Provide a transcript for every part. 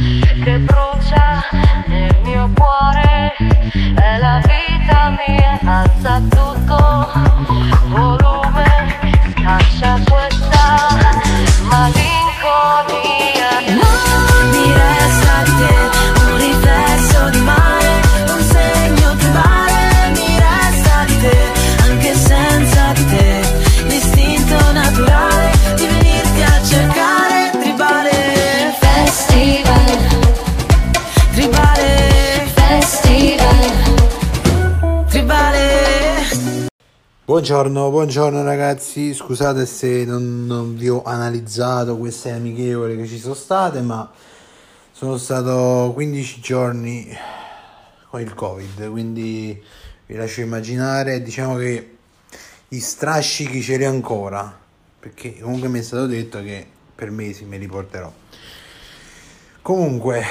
Yeah. Buongiorno, buongiorno ragazzi, scusate se non, non vi ho analizzato queste amichevoli che ci sono state, ma sono stato 15 giorni con il Covid, quindi vi lascio immaginare, diciamo che gli strascichi ce li ho ancora, perché comunque mi è stato detto che per mesi me li porterò. Comunque,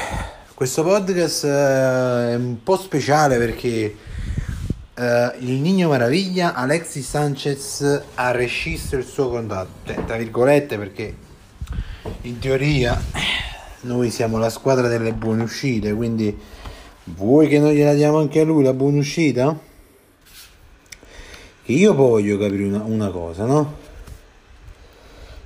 questo podcast eh, è un po' speciale perché eh, il Nino Maraviglia, Alexis Sanchez ha rescisso il suo contratto, cioè, tra virgolette perché in teoria noi siamo la squadra delle buone uscite, quindi vuoi che noi gliela diamo anche a lui la buona uscita? Che io voglio capire una, una cosa, no?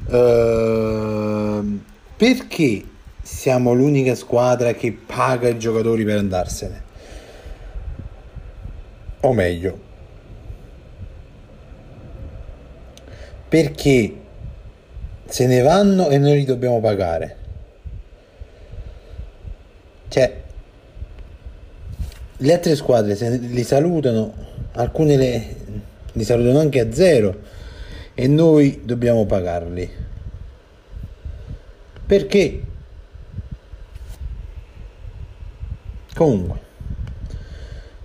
Ehm, perché siamo l'unica squadra che paga i giocatori per andarsene? O meglio, perché se ne vanno e noi li dobbiamo pagare? Cioè, le altre squadre se li salutano, alcune le, li salutano anche a zero e noi dobbiamo pagarli. Perché? Comunque,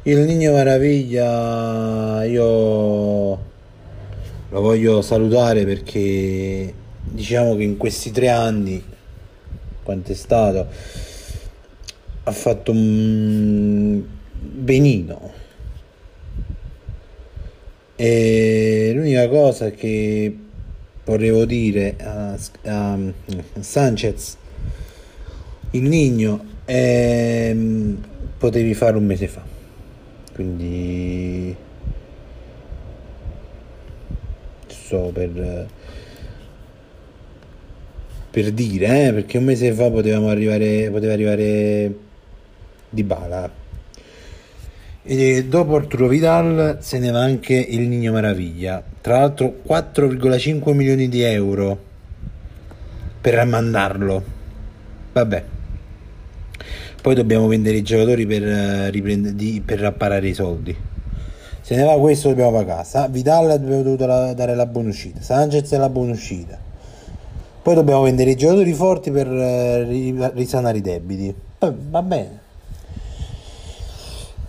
il Nino Maraviglia io lo voglio salutare perché diciamo che in questi tre anni, quanto è stato, ha fatto un benino. E l'unica cosa che volevo dire a, a Sanchez, il Nino, è, potevi fare un mese fa. Quindi so per per dire, eh, perché un mese fa potevamo arrivare poteva arrivare di bala. E dopo Arturo Vidal se ne va anche il Nino Maraviglia. Tra l'altro 4,5 milioni di euro per mandarlo. Vabbè. Poi dobbiamo vendere i giocatori per, eh, riprendere, di, per apparare i soldi. Se ne va questo dobbiamo pagare. Vidal abbiamo dovuto la- dare la buona uscita. Sanchez è la buona uscita. Poi dobbiamo vendere i giocatori forti per eh, ri- risanare i debiti. Eh, va bene.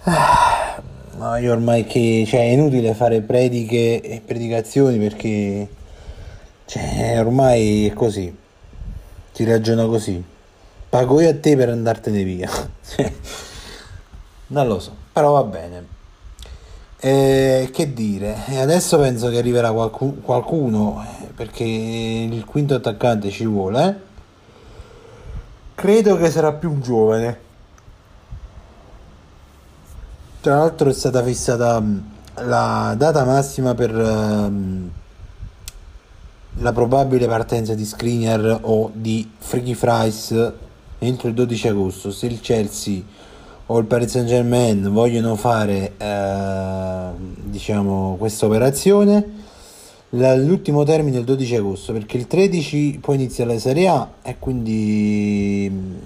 Ah, Ma io ormai che cioè, è inutile fare prediche e predicazioni perché cioè, ormai è così. Si ragiona così. Pago io a te per andartene via. Non lo so, però va bene. Eh, che dire, E adesso penso che arriverà qualcu- qualcuno eh, perché il quinto attaccante ci vuole. eh. Credo che sarà più un giovane. Tra l'altro è stata fissata mh, la data massima per ehm, la probabile partenza di Skriniar o di Freaky Fries entro il 12 agosto. Se il Chelsea o il Paris Saint Germain vogliono fare eh, diciamo questa operazione, l'ultimo termine è il 12 agosto perché il 13 poi inizia la Serie A e quindi mh,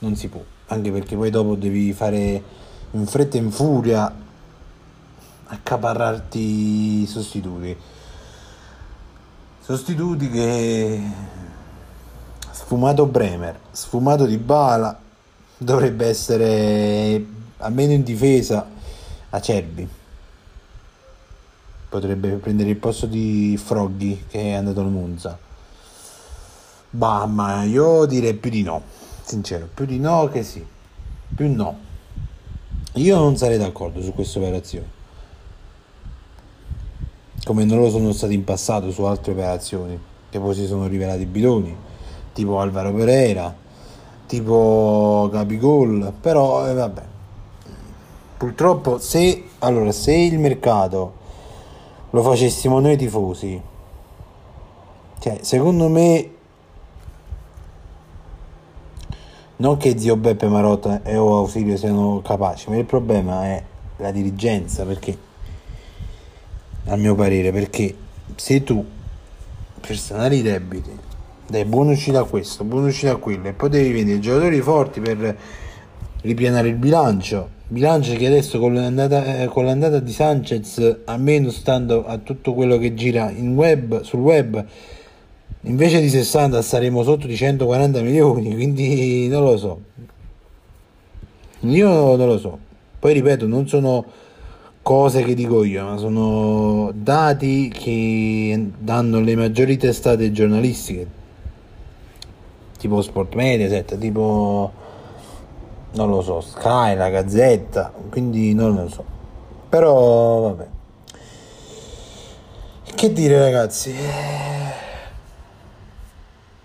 non si può, anche perché poi dopo devi fare in fretta e in furia accaparrarti i sostituti. Sostituti che sfumato Bremer, sfumato di Bala dovrebbe essere almeno in difesa Acerbi. Potrebbe prendere il posto di Froggy che è andato al Monza. Bah, ma io direi più di no, sincero, più di no che sì, più no. Io non sarei d'accordo su questa operazione. Come non lo sono stati in passato su altre operazioni, che poi si sono rivelati bidoni, tipo Alvaro Pereira, tipo Capigol, però eh, vabbè. Purtroppo se, allora, se il mercato lo facessimo noi tifosi, cioè, secondo me non che zio Beppe Marotta e o Ausilio siano capaci, ma il problema è la dirigenza, perché a mio parere, perché se tu per sanare i debiti dai buon uscita a questo, buon uscita a quello e poi devi vendere giocatori forti per ripianare il bilancio, bilancio che adesso con l'andata, eh, con l'andata di Sanchez, almeno stando a tutto quello che gira web, sul web, invece di 60 saremo sotto di 140 milioni, quindi non lo so. Io non lo so. Poi ripeto, non sono cose che dico io, ma sono dati che danno le maggiori testate giornalistiche, tipo Sport Mediaset, tipo non lo so, Sky, la Gazzetta, quindi non lo so. Però vabbè. Che dire ragazzi?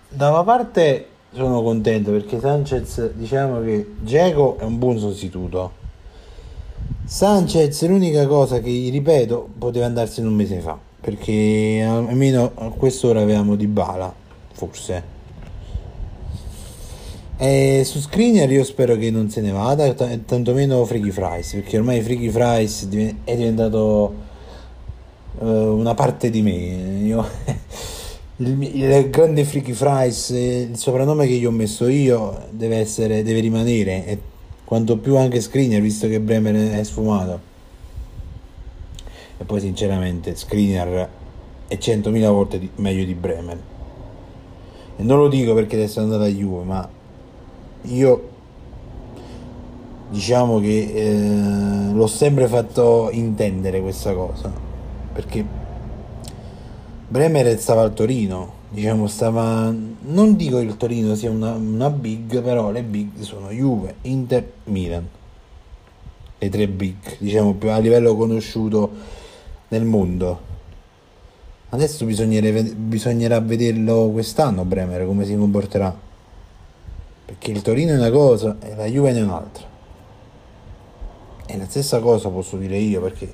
Da una parte sono contento perché Sanchez diciamo che Geco è un buon sostituto. Sanchez l'unica cosa che gli ripeto poteva andarsene un mese fa perché almeno a quest'ora avevamo di bala forse e su Screener io spero che non se ne vada t- tantomeno Freaky Fries perché ormai Freaky Fries è diventato uh, una parte di me. Io il, il, grande Freaky Fries il soprannome che gli ho messo io deve essere deve rimanere e quanto più anche Screener visto che Bremer è sfumato. E poi sinceramente Screener è 100.000 volte di, meglio di Bremer. E non lo dico perché adesso è andato a Juve ma io diciamo che eh, l'ho sempre fatto intendere questa cosa perché Bremer stava al Torino diciamo stava non dico che il Torino sia una, una big però le big sono Juve, Inter, Milan. Le tre big diciamo più a livello conosciuto nel mondo. Adesso bisognerà vederlo quest'anno Bremer come si comporterà perché il Torino è una cosa e la Juve è un'altra è la stessa cosa posso dire io perché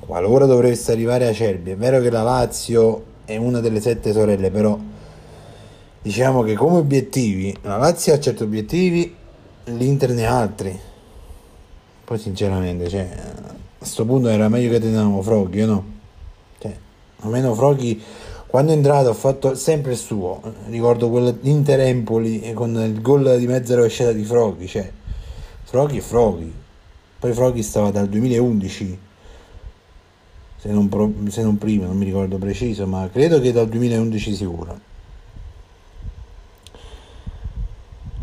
qualora dovreste arrivare a Cerbi è vero che la Lazio è una delle sette sorelle, però diciamo che come obiettivi la Lazio ha certi obiettivi, l'Inter ne ha altri. Poi sinceramente, cioè, a questo punto era meglio che tenevamo Froghi, no? Cioè, almeno Froghi quando è entrato ha fatto sempre il suo. Ricordo quello Inter Empoli con il gol di mezza rovesciata di Froghi, cioè Froghi e Froghi. Poi Froghi stava dal 2011 se non, pro, se non prima, non mi ricordo preciso, ma credo che dal 2011 sicuro.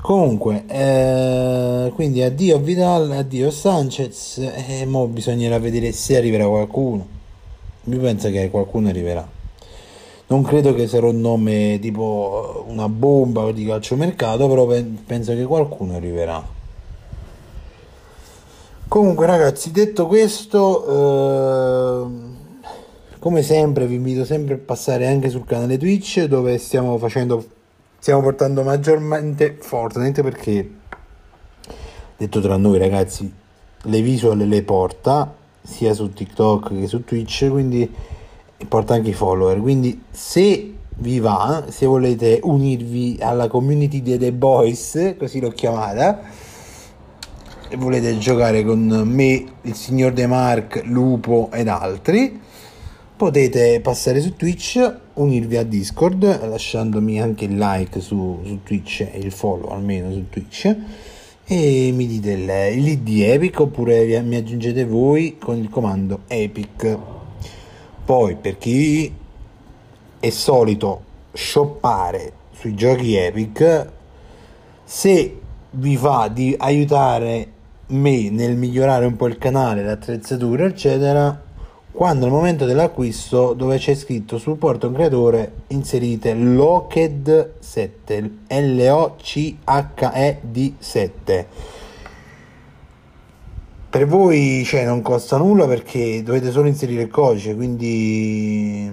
Comunque, eh, quindi addio Vidal, addio Sanchez, e mo bisognerà vedere se arriverà qualcuno. Mi penso che qualcuno arriverà. Non credo che sarà un nome tipo una bomba di calciomercato, però penso che qualcuno arriverà. Comunque ragazzi, detto questo, eh, come sempre vi invito sempre a passare anche sul canale Twitch dove stiamo facendo stiamo portando maggiormente Fortnite perché detto tra noi ragazzi le visual le porta sia su TikTok che su Twitch quindi porta anche i follower quindi se vi va se volete unirvi alla community dei The Boys così l'ho chiamata e volete giocare con me il signor De Mark Lupo ed altri potete passare su Twitch, unirvi a Discord lasciandomi anche il like su, su Twitch e il follow almeno su Twitch e mi dite l'id Epic oppure mi aggiungete voi con il comando Epic. Poi per chi è solito shoppare sui giochi Epic, se vi fa di aiutare me nel migliorare un po' il canale, l'attrezzatura, eccetera, quando al momento dell'acquisto dove c'è scritto supporto un creatore inserite Locked 7 L-O-C-H-E-D 7 per voi cioè, non costa nulla perché dovete solo inserire il codice quindi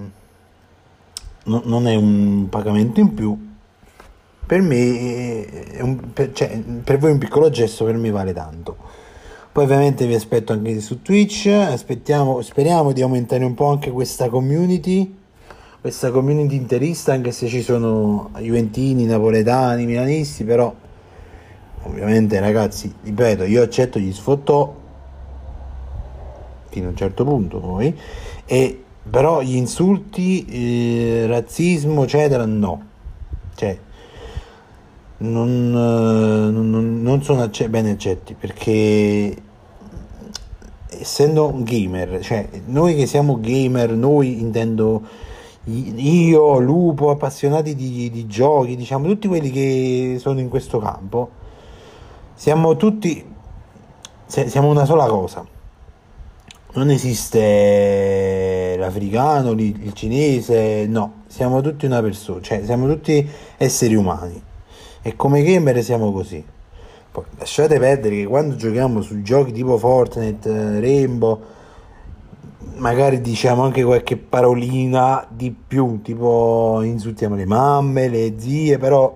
no, non è un pagamento in più. Per me, è un- per, cioè, per voi un piccolo gesto, per me vale tanto. Poi ovviamente vi aspetto anche su Twitch, aspettiamo, speriamo di aumentare un po' anche questa community, questa community interista, anche se ci sono juventini, napoletani, milanisti, però ovviamente ragazzi, ripeto, io accetto gli sfottò fino a un certo punto poi, e però gli insulti, eh, razzismo, eccetera, no. Cioè, non, eh, non- non- non sono acce- ben accetti perché essendo un gamer, cioè noi che siamo gamer, noi intendo io, Lupo, appassionati di, di giochi, diciamo tutti quelli che sono in questo campo, siamo tutti, siamo una sola cosa. Non esiste l'africano, il cinese, no, siamo tutti una persona, cioè siamo tutti esseri umani e come gamer siamo così. Poi lasciate perdere che quando giochiamo su giochi tipo Fortnite, eh, Rainbow, magari diciamo anche qualche parolina di più, tipo insultiamo le mamme, le zie, però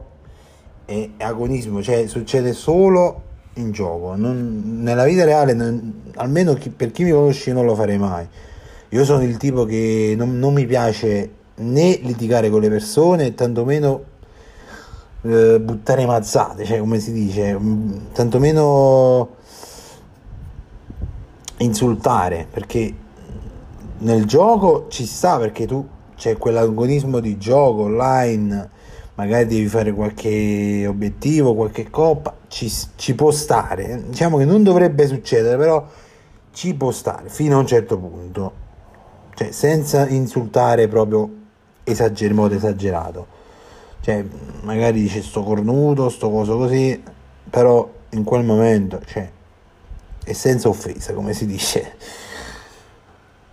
è agonismo, cioè succede solo in gioco, non- nella vita reale, non- almeno chi- per chi mi conosce non lo farei mai. Io sono il tipo che non, non mi piace né litigare con le persone, tantomeno eh, buttare mazzate, cioè come si dice, mm, tantomeno insultare, perché nel gioco ci sta perché tu c'è quell'agonismo di gioco online, magari devi fare qualche obiettivo, qualche coppa, ci, ci può stare. Diciamo che non dovrebbe succedere, però ci può stare fino a un certo punto, cioè senza insultare proprio esager- in modo esagerato. Cioè, magari dice sto cornuto, sto coso così, però in quel momento, cioè, è senza offesa, come si dice.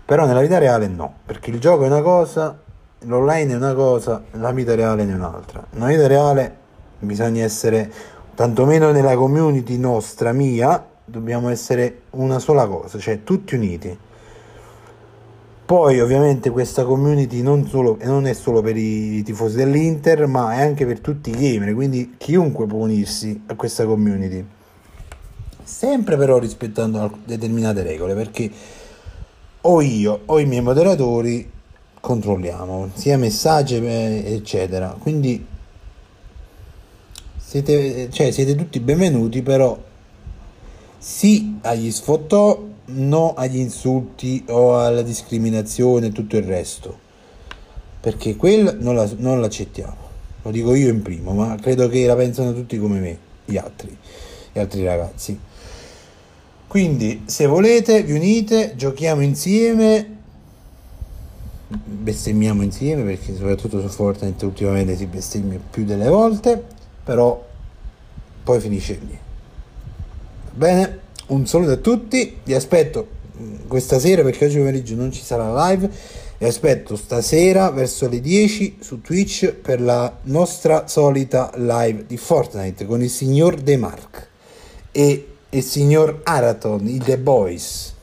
Però nella vita reale no, perché il gioco è una cosa, l'online è una cosa, la vita reale è un'altra. Nella vita reale bisogna essere, tantomeno nella community nostra, mia, dobbiamo essere una sola cosa, cioè tutti uniti. Poi ovviamente questa community non, solo, non è solo per i tifosi dell'Inter, ma è anche per tutti i gamer, quindi chiunque può unirsi a questa community. Sempre però rispettando determinate regole, perché o io o i miei moderatori controlliamo, sia messaggi eh, eccetera. Quindi siete, cioè, siete tutti benvenuti, però sì agli sfottò, no agli insulti o alla discriminazione e tutto il resto. Perché quello non, la- non l'accettiamo. Lo dico io in primo, ma credo che la pensano tutti come me, gli altri, gli altri ragazzi. Quindi, se volete, vi unite, giochiamo insieme, bestemmiamo insieme, perché soprattutto su Fortnite ultimamente si bestemmia più delle volte, però poi finisce lì. Bene, un saluto a tutti, vi aspetto mm, questa sera perché oggi pomeriggio non ci sarà live, vi aspetto stasera verso le 10 su Twitch per la nostra solita live di Fortnite con il signor De Mark e il signor Araton, i The Boys.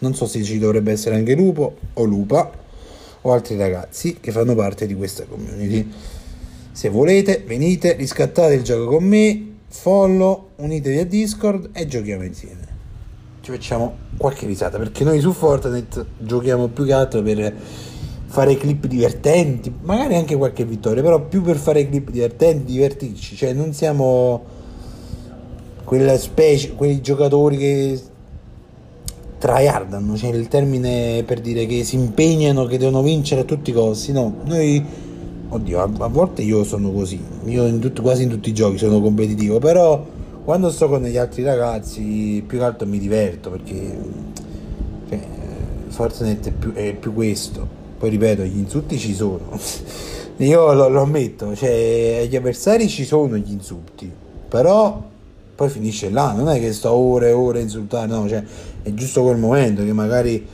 Non so se ci dovrebbe essere anche Lupo o Lupa o altri ragazzi che fanno parte di questa community. Se volete, venite, riscattate il gioco con me, follow, unitevi a Discord e giochiamo insieme. Ci facciamo qualche risata perché noi su Fortnite giochiamo più che altro per fare clip divertenti, magari anche qualche vittoria, però più per fare clip divertenti, divertirci, cioè non siamo quella specie, quei giocatori che tryhardano, cioè il termine per dire che si impegnano, che devono vincere a tutti i costi. No, noi, oddio, a, a volte io sono così, io in tut- quasi in tutti i giochi sono competitivo, però quando sto con gli altri ragazzi più che altro mi diverto perché cioè, Fortnite è più, è più questo. Poi ripeto, gli insulti ci sono. Io lo, lo ammetto, cioè agli avversari ci sono gli insulti, però poi finisce là, non è che sto ore e ore a insultare, no, cioè è giusto quel momento che magari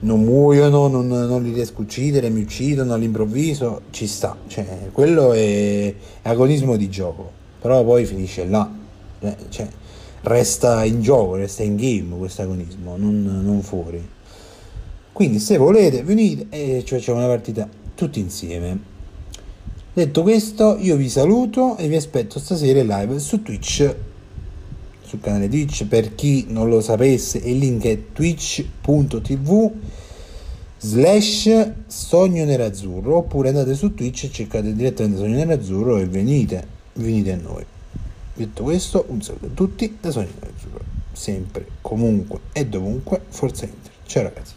non muoiono, non, non li riesco a uccidere, mi uccidono all'improvviso, ci sta, cioè quello è agonismo di gioco, però poi finisce là, eh, cioè resta in gioco, resta in game questo agonismo, non, non fuori. Quindi se volete venite e ci facciamo una partita tutti insieme. Detto questo, io vi saluto e vi aspetto stasera live su Twitch, sul canale Twitch. Per chi non lo sapesse, il link è twitch.tv slash sogno nerazzurro oppure andate su Twitch e cercate direttamente sogno nerazzurro e venite, venite a noi. Detto questo, un saluto a tutti da Sogno Nerazzurro. Sempre, comunque e dovunque, Forza Inter. Ciao ragazzi.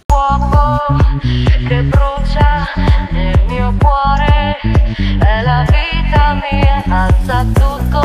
che brucia nel mio cuore è la vita mia alza tutto